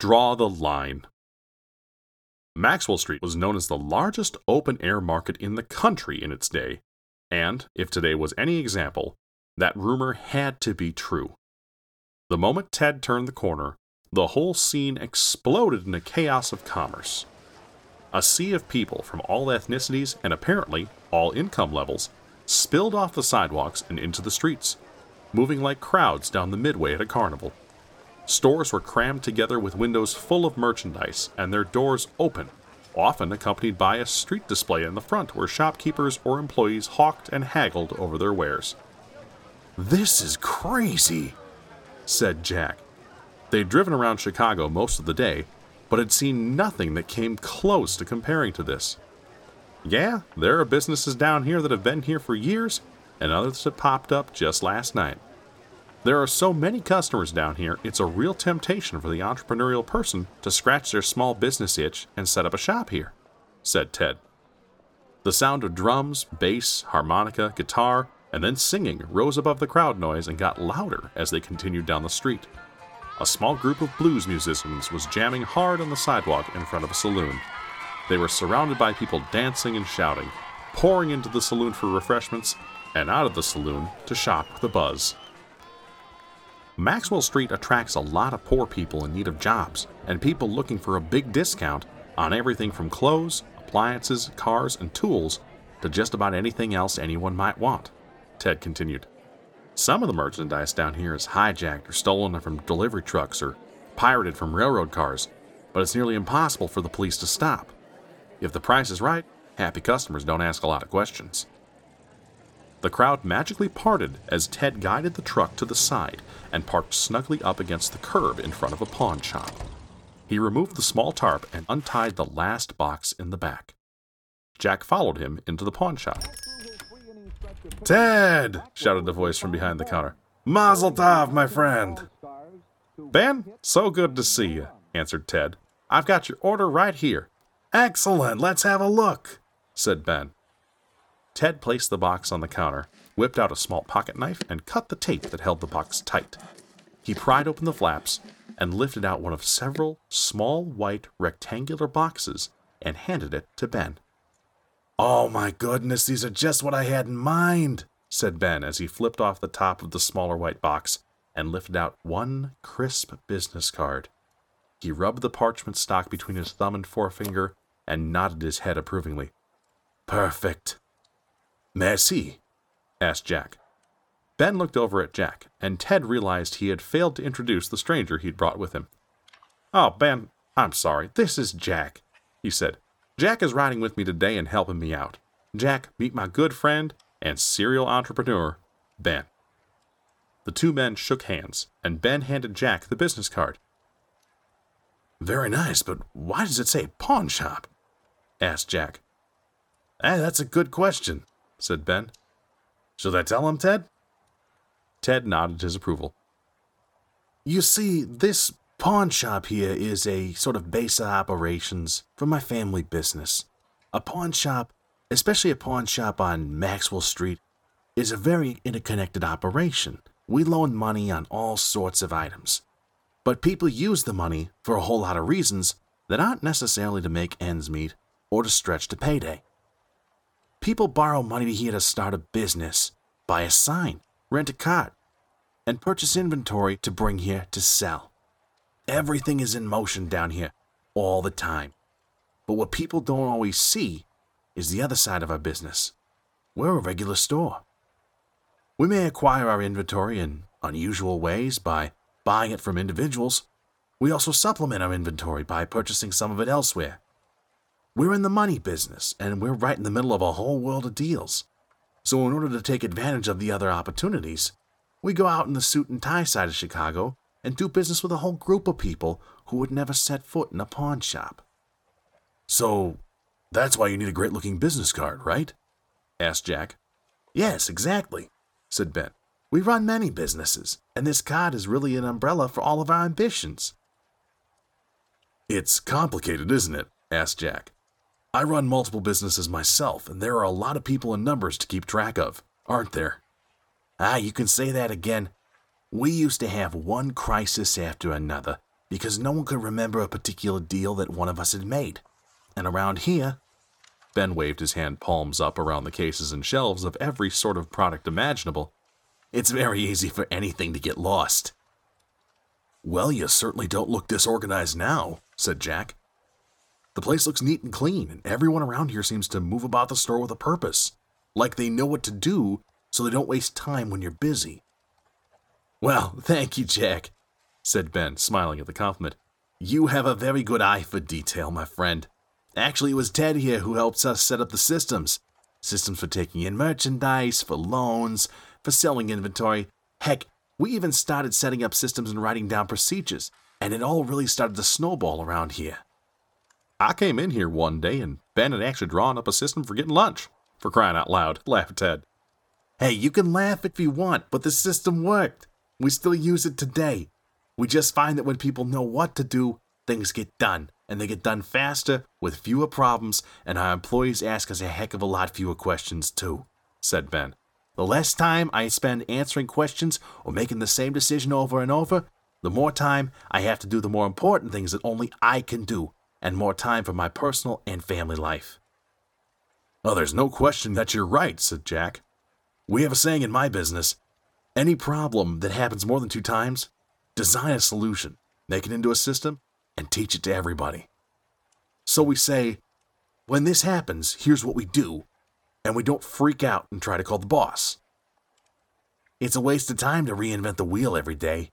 Draw the line. Maxwell Street was known as the largest open air market in the country in its day, and if today was any example, that rumor had to be true. The moment Ted turned the corner, the whole scene exploded in a chaos of commerce. A sea of people from all ethnicities and apparently all income levels spilled off the sidewalks and into the streets, moving like crowds down the midway at a carnival. Stores were crammed together with windows full of merchandise and their doors open, often accompanied by a street display in the front where shopkeepers or employees hawked and haggled over their wares. This is crazy, said Jack. They'd driven around Chicago most of the day, but had seen nothing that came close to comparing to this. Yeah, there are businesses down here that have been here for years, and others that popped up just last night. There are so many customers down here, it's a real temptation for the entrepreneurial person to scratch their small business itch and set up a shop here, said Ted. The sound of drums, bass, harmonica, guitar, and then singing rose above the crowd noise and got louder as they continued down the street. A small group of blues musicians was jamming hard on the sidewalk in front of a saloon. They were surrounded by people dancing and shouting, pouring into the saloon for refreshments, and out of the saloon to shop with a buzz. Maxwell Street attracts a lot of poor people in need of jobs and people looking for a big discount on everything from clothes, appliances, cars, and tools to just about anything else anyone might want. Ted continued. Some of the merchandise down here is hijacked or stolen from delivery trucks or pirated from railroad cars, but it's nearly impossible for the police to stop. If the price is right, happy customers don't ask a lot of questions. The crowd magically parted as Ted guided the truck to the side and parked snugly up against the curb in front of a pawn shop. He removed the small tarp and untied the last box in the back. Jack followed him into the pawn shop. Ted! shouted a voice from behind the counter. Mazel tov, my friend! Ben, so good to see you, answered Ted. I've got your order right here. Excellent, let's have a look, said Ben. Ted placed the box on the counter, whipped out a small pocket knife, and cut the tape that held the box tight. He pried open the flaps and lifted out one of several small white rectangular boxes and handed it to Ben. Oh my goodness, these are just what I had in mind, said Ben as he flipped off the top of the smaller white box and lifted out one crisp business card. He rubbed the parchment stock between his thumb and forefinger and nodded his head approvingly. Perfect. Merci, asked Jack. Ben looked over at Jack, and Ted realized he had failed to introduce the stranger he'd brought with him. Oh, Ben, I'm sorry. This is Jack, he said. Jack is riding with me today and helping me out. Jack, meet my good friend and serial entrepreneur, Ben. The two men shook hands, and Ben handed Jack the business card. Very nice, but why does it say pawn shop? asked Jack. Eh, that's a good question, said Ben. Should I tell him, Ted? Ted nodded his approval. You see, this pawn shop here is a sort of base of operations for my family business. A pawn shop, especially a pawn shop on Maxwell Street, is a very interconnected operation. We loan money on all sorts of items. But people use the money for a whole lot of reasons that aren't necessarily to make ends meet or to stretch to payday. People borrow money here to start a business, buy a sign, rent a cart, and purchase inventory to bring here to sell. Everything is in motion down here all the time. But what people don't always see is the other side of our business. We're a regular store. We may acquire our inventory in unusual ways by buying it from individuals. We also supplement our inventory by purchasing some of it elsewhere. We're in the money business, and we're right in the middle of a whole world of deals. So, in order to take advantage of the other opportunities, we go out in the suit and tie side of Chicago and do business with a whole group of people who would never set foot in a pawn shop. So, that's why you need a great looking business card, right? asked Jack. Yes, exactly, said Ben. We run many businesses, and this card is really an umbrella for all of our ambitions. It's complicated, isn't it? asked Jack. I run multiple businesses myself, and there are a lot of people and numbers to keep track of, aren't there? Ah, you can say that again. We used to have one crisis after another, because no one could remember a particular deal that one of us had made. And around here, Ben waved his hand palms up around the cases and shelves of every sort of product imaginable. It's very easy for anything to get lost. Well, you certainly don't look disorganized now, said Jack. The place looks neat and clean, and everyone around here seems to move about the store with a purpose, like they know what to do so they don't waste time when you're busy. Well, thank you, Jack, said Ben, smiling at the compliment. You have a very good eye for detail, my friend. Actually, it was Ted here who helped us set up the systems. Systems for taking in merchandise, for loans, for selling inventory. Heck, we even started setting up systems and writing down procedures, and it all really started to snowball around here. I came in here one day and Ben had actually drawn up a system for getting lunch. For crying out loud, laughed Ted. Hey, you can laugh if you want, but the system worked. We still use it today. We just find that when people know what to do, things get done, and they get done faster with fewer problems, and our employees ask us a heck of a lot fewer questions, too, said Ben. The less time I spend answering questions or making the same decision over and over, the more time I have to do the more important things that only I can do, and more time for my personal and family life. Oh, there's no question that you're right, said Jack. We have a saying in my business any problem that happens more than two times, design a solution, make it into a system, and teach it to everybody. So we say, when this happens, here's what we do, and we don't freak out and try to call the boss. It's a waste of time to reinvent the wheel every day,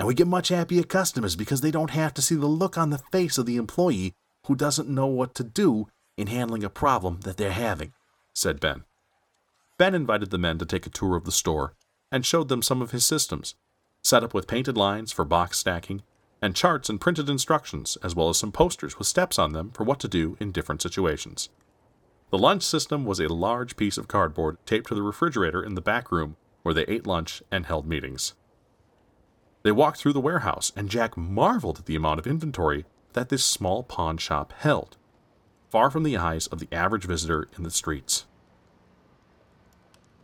and we get much happier customers because they don't have to see the look on the face of the employee who doesn't know what to do in handling a problem that they're having, said Ben. Ben invited the men to take a tour of the store and showed them some of his systems, set up with painted lines for box stacking, and charts and printed instructions, as well as some posters with steps on them for what to do in different situations. The lunch system was a large piece of cardboard taped to the refrigerator in the back room where they ate lunch and held meetings. They walked through the warehouse, and Jack marveled at the amount of inventory that this small pawn shop held, far from the eyes of the average visitor in the streets.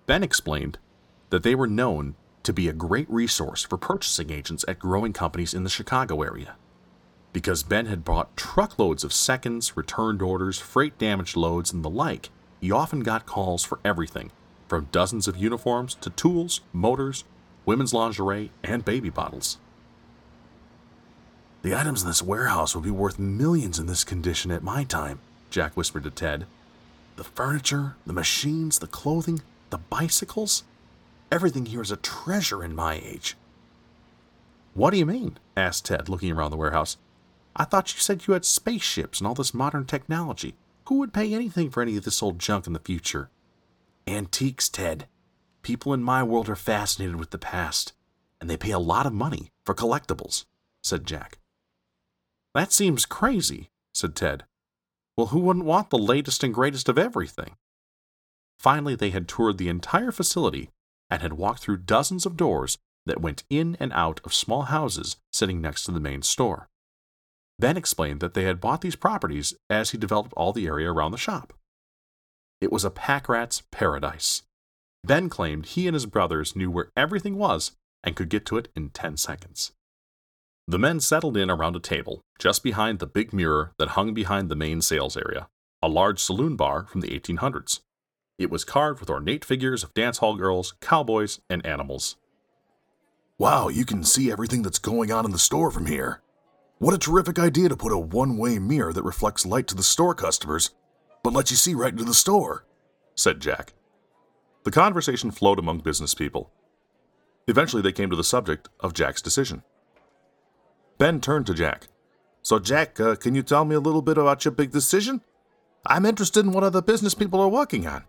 Ben explained that they were known to be a great resource for purchasing agents at growing companies in the Chicago area. Because Ben had bought truckloads of seconds, returned orders, freight damaged loads, and the like, he often got calls for everything from dozens of uniforms to tools, motors, women's lingerie, and baby bottles. The items in this warehouse would be worth millions in this condition at my time, Jack whispered to Ted. The furniture, the machines, the clothing, the bicycles. Everything here is a treasure in my age. What do you mean? asked Ted, looking around the warehouse. I thought you said you had spaceships and all this modern technology. Who would pay anything for any of this old junk in the future? Antiques, Ted. People in my world are fascinated with the past, and they pay a lot of money for collectibles, said Jack. That seems crazy, said Ted. Well, who wouldn't want the latest and greatest of everything? Finally, they had toured the entire facility and had walked through dozens of doors that went in and out of small houses sitting next to the main store. Ben explained that they had bought these properties as he developed all the area around the shop. It was a pack rat's paradise. Ben claimed he and his brothers knew where everything was and could get to it in 10 seconds. The men settled in around a table just behind the big mirror that hung behind the main sales area, a large saloon bar from the 1800s. It was carved with ornate figures of dance hall girls, cowboys, and animals. Wow, you can see everything that's going on in the store from here. What a terrific idea to put a one way mirror that reflects light to the store customers, but lets you see right into the store, said Jack. The conversation flowed among business people. Eventually, they came to the subject of Jack's decision. Ben turned to Jack. So, Jack, uh, can you tell me a little bit about your big decision? I'm interested in what other business people are working on.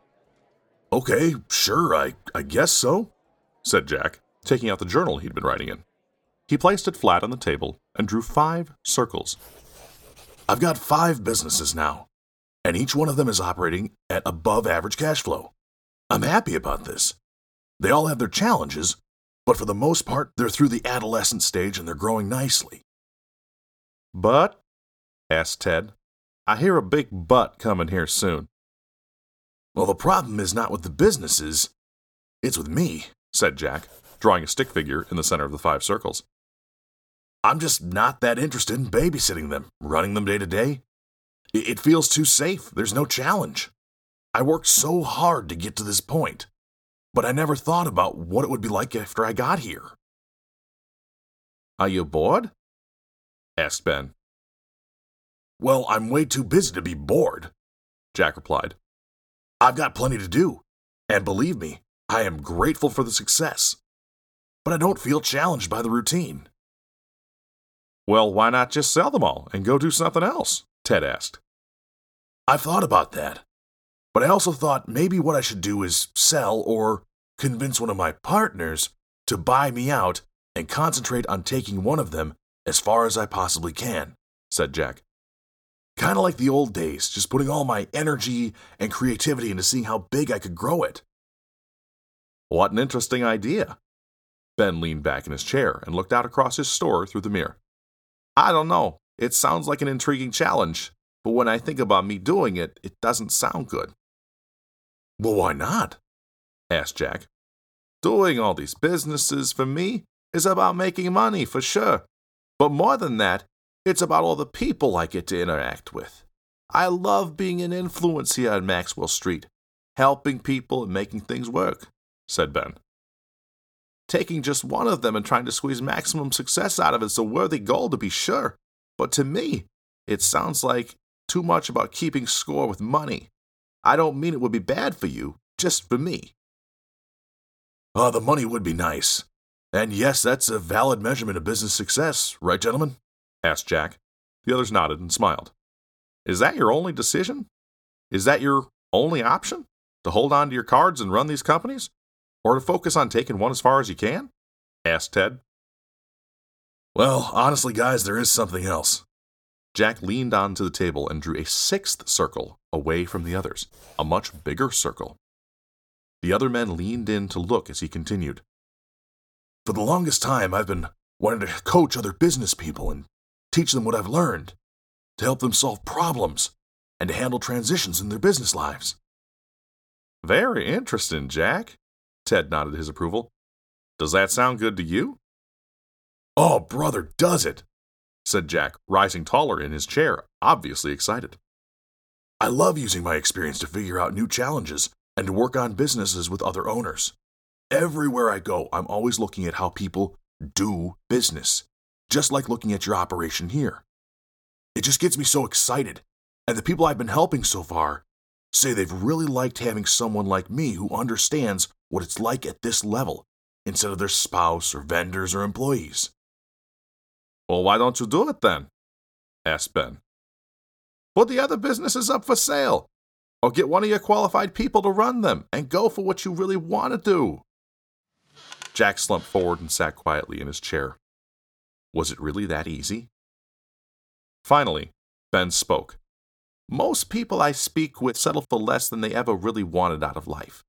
Okay, sure, I, I guess so, said Jack, taking out the journal he'd been writing in. He placed it flat on the table and drew five circles. I've got five businesses now, and each one of them is operating at above average cash flow. I'm happy about this. They all have their challenges, but for the most part, they're through the adolescent stage and they're growing nicely. But? asked Ted. I hear a big but coming here soon. Well, the problem is not with the businesses, it's with me, said Jack, drawing a stick figure in the center of the five circles. I'm just not that interested in babysitting them, running them day to day. It it feels too safe. There's no challenge. I worked so hard to get to this point, but I never thought about what it would be like after I got here. Are you bored? asked Ben. Well, I'm way too busy to be bored, Jack replied. I've got plenty to do, and believe me, I am grateful for the success. But I don't feel challenged by the routine. Well, why not just sell them all and go do something else? Ted asked. I've thought about that, but I also thought maybe what I should do is sell or convince one of my partners to buy me out and concentrate on taking one of them as far as I possibly can, said Jack. Kind of like the old days, just putting all my energy and creativity into seeing how big I could grow it. What an interesting idea. Ben leaned back in his chair and looked out across his store through the mirror. I don't know. It sounds like an intriguing challenge, but when I think about me doing it, it doesn't sound good. Well, why not? asked Jack. Doing all these businesses for me is about making money for sure. But more than that, it's about all the people I get to interact with. I love being an influence here on Maxwell Street, helping people and making things work, said Ben. Taking just one of them and trying to squeeze maximum success out of it is a worthy goal to be sure, but to me, it sounds like too much about keeping score with money. I don't mean it would be bad for you, just for me. Uh, the money would be nice. And yes, that's a valid measurement of business success, right, gentlemen? asked Jack. The others nodded and smiled. Is that your only decision? Is that your only option? To hold on to your cards and run these companies? Or to focus on taking one as far as you can? asked Ted. Well, honestly, guys, there is something else. Jack leaned onto the table and drew a sixth circle away from the others, a much bigger circle. The other men leaned in to look as he continued. For the longest time, I've been wanting to coach other business people and teach them what I've learned, to help them solve problems, and to handle transitions in their business lives. Very interesting, Jack. Ted nodded his approval. Does that sound good to you? Oh, brother, does it? Said Jack, rising taller in his chair, obviously excited. I love using my experience to figure out new challenges and to work on businesses with other owners. Everywhere I go, I'm always looking at how people do business, just like looking at your operation here. It just gets me so excited, and the people I've been helping so far say they've really liked having someone like me who understands what it's like at this level instead of their spouse or vendors or employees. Well, why don't you do it then? asked Ben. Put the other businesses up for sale, or get one of your qualified people to run them and go for what you really want to do. Jack slumped forward and sat quietly in his chair. Was it really that easy? Finally, Ben spoke. Most people I speak with settle for less than they ever really wanted out of life.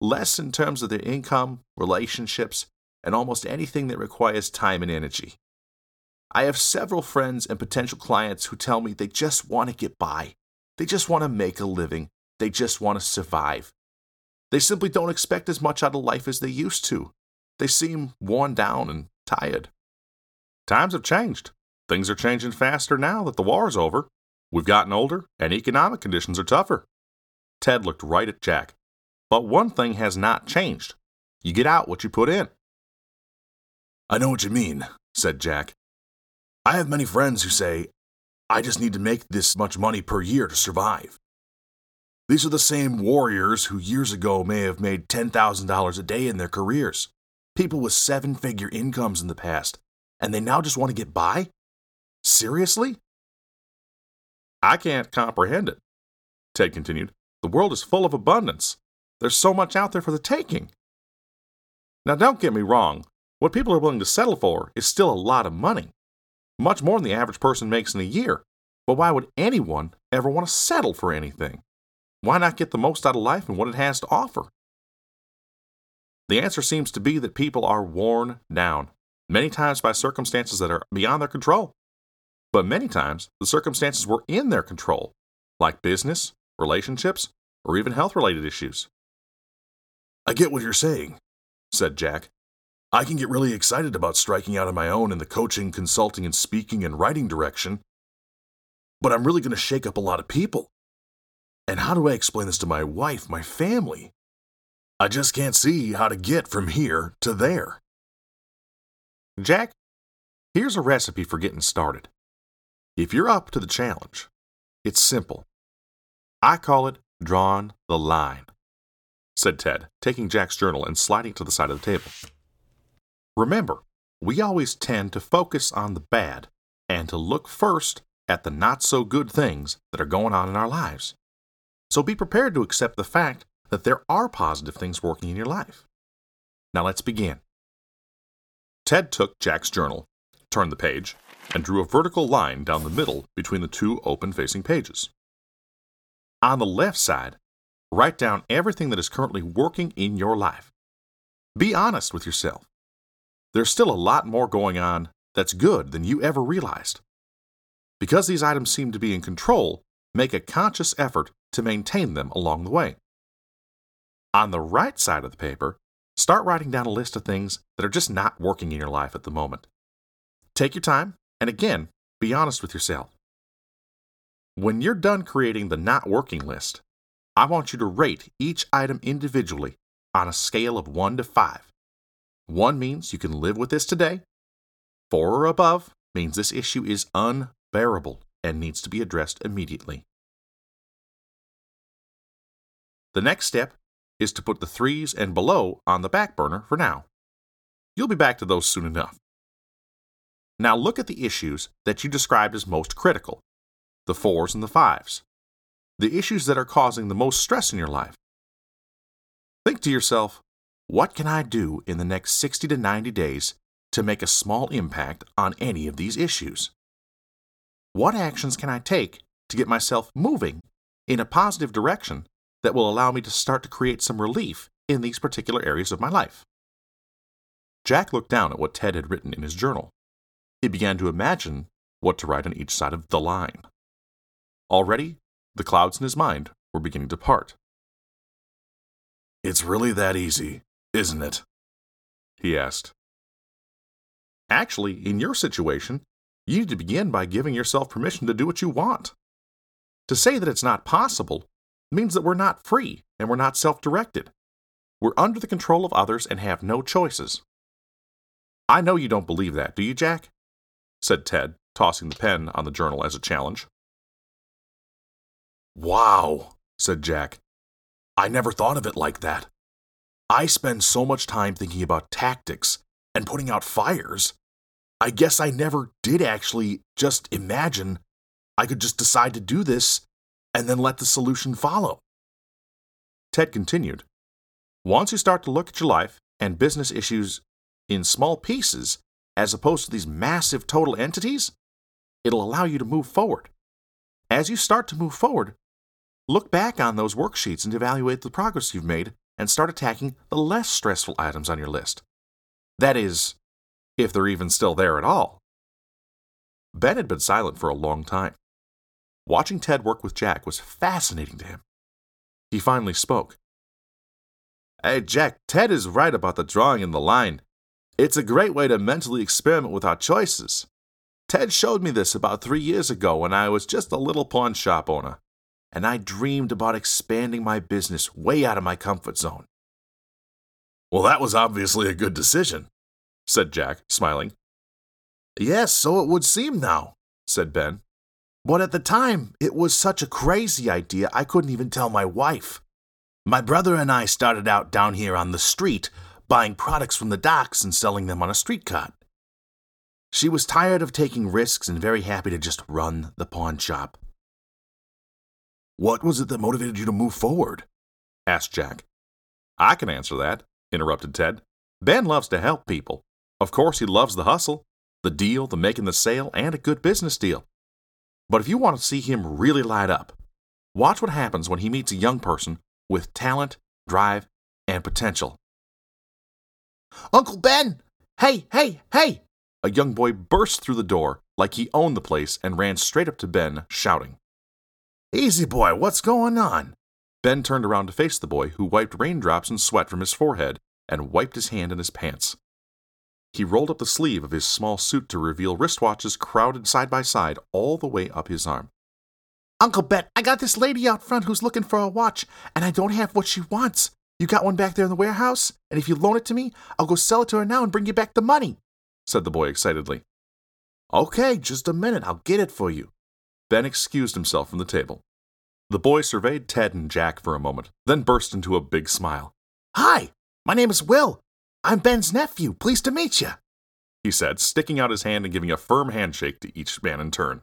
Less in terms of their income, relationships, and almost anything that requires time and energy. I have several friends and potential clients who tell me they just want to get by. They just want to make a living. They just want to survive. They simply don't expect as much out of life as they used to. They seem worn down and tired. Times have changed. Things are changing faster now that the war is over. We've gotten older, and economic conditions are tougher. Ted looked right at Jack. But one thing has not changed you get out what you put in. I know what you mean, said Jack. I have many friends who say, I just need to make this much money per year to survive. These are the same warriors who years ago may have made $10,000 a day in their careers. People with seven figure incomes in the past, and they now just want to get by? Seriously? I can't comprehend it. Ted continued. The world is full of abundance. There's so much out there for the taking. Now, don't get me wrong. What people are willing to settle for is still a lot of money much more than the average person makes in a year. But why would anyone ever want to settle for anything? Why not get the most out of life and what it has to offer? The answer seems to be that people are worn down, many times by circumstances that are beyond their control. But many times, the circumstances were in their control, like business, relationships, or even health related issues. I get what you're saying, said Jack. I can get really excited about striking out on my own in the coaching, consulting, and speaking and writing direction, but I'm really going to shake up a lot of people. And how do I explain this to my wife, my family? I just can't see how to get from here to there. Jack, here's a recipe for getting started. If you're up to the challenge, it's simple. I call it drawing the line, said Ted, taking Jack's journal and sliding to the side of the table. Remember, we always tend to focus on the bad and to look first at the not so good things that are going on in our lives. So be prepared to accept the fact that there are positive things working in your life. Now let's begin. Ted took Jack's journal, turned the page, and drew a vertical line down the middle between the two open facing pages. On the left side, write down everything that is currently working in your life. Be honest with yourself. There's still a lot more going on that's good than you ever realized. Because these items seem to be in control, make a conscious effort to maintain them along the way. On the right side of the paper, start writing down a list of things that are just not working in your life at the moment. Take your time, and again, be honest with yourself. When you're done creating the not working list, I want you to rate each item individually on a scale of 1 to 5. 1 means you can live with this today. 4 or above means this issue is unbearable and needs to be addressed immediately. The next step is to put the threes and below on the back burner for now. You'll be back to those soon enough. Now look at the issues that you described as most critical the fours and the fives, the issues that are causing the most stress in your life. Think to yourself, what can I do in the next 60 to 90 days to make a small impact on any of these issues? What actions can I take to get myself moving in a positive direction that will allow me to start to create some relief in these particular areas of my life? Jack looked down at what Ted had written in his journal. He began to imagine what to write on each side of the line. Already, the clouds in his mind were beginning to part. It's really that easy, isn't it? He asked. Actually, in your situation, you need to begin by giving yourself permission to do what you want. To say that it's not possible means that we're not free and we're not self directed. We're under the control of others and have no choices. I know you don't believe that, do you, Jack? said Ted, tossing the pen on the journal as a challenge. Wow, said Jack. I never thought of it like that. I spend so much time thinking about tactics and putting out fires. I guess I never did actually just imagine I could just decide to do this and then let the solution follow. Ted continued Once you start to look at your life and business issues in small pieces, as opposed to these massive total entities, it'll allow you to move forward. As you start to move forward, look back on those worksheets and evaluate the progress you've made and start attacking the less stressful items on your list. That is, if they're even still there at all. Ben had been silent for a long time. Watching Ted work with Jack was fascinating to him. He finally spoke. Hey, Jack, Ted is right about the drawing in the line. It's a great way to mentally experiment with our choices. Ted showed me this about three years ago when I was just a little pawn shop owner, and I dreamed about expanding my business way out of my comfort zone. Well, that was obviously a good decision, said Jack, smiling. Yes, so it would seem now, said Ben. But at the time, it was such a crazy idea I couldn't even tell my wife. My brother and I started out down here on the street buying products from the docks and selling them on a street cart. She was tired of taking risks and very happy to just run the pawn shop. What was it that motivated you to move forward? asked Jack. I can answer that, interrupted Ted. Ben loves to help people. Of course, he loves the hustle, the deal, the making the sale, and a good business deal. But if you want to see him really light up, watch what happens when he meets a young person with talent, drive, and potential. Uncle Ben! Hey, hey, hey! A young boy burst through the door like he owned the place and ran straight up to Ben, shouting. Easy, boy, what's going on? Ben turned around to face the boy, who wiped raindrops and sweat from his forehead and wiped his hand in his pants. He rolled up the sleeve of his small suit to reveal wristwatches crowded side by side all the way up his arm. Uncle Bet, I got this lady out front who's looking for a watch, and I don't have what she wants. You got one back there in the warehouse? And if you loan it to me, I'll go sell it to her now and bring you back the money, said the boy excitedly. Okay, just a minute. I'll get it for you. Ben excused himself from the table. The boy surveyed Ted and Jack for a moment, then burst into a big smile. Hi, my name is Will. I'm Ben's nephew. Pleased to meet you, he said, sticking out his hand and giving a firm handshake to each man in turn.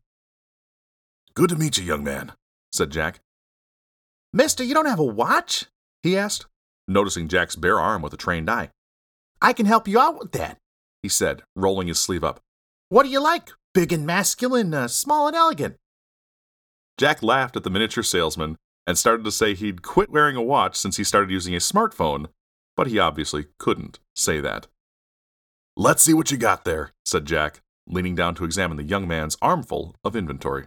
Good to meet you, young man, said Jack. Mister, you don't have a watch? he asked, noticing Jack's bare arm with a trained eye. I can help you out with that, he said, rolling his sleeve up. What do you like? Big and masculine, uh, small and elegant? Jack laughed at the miniature salesman and started to say he'd quit wearing a watch since he started using a smartphone, but he obviously couldn't say that. Let's see what you got there, said Jack, leaning down to examine the young man's armful of inventory.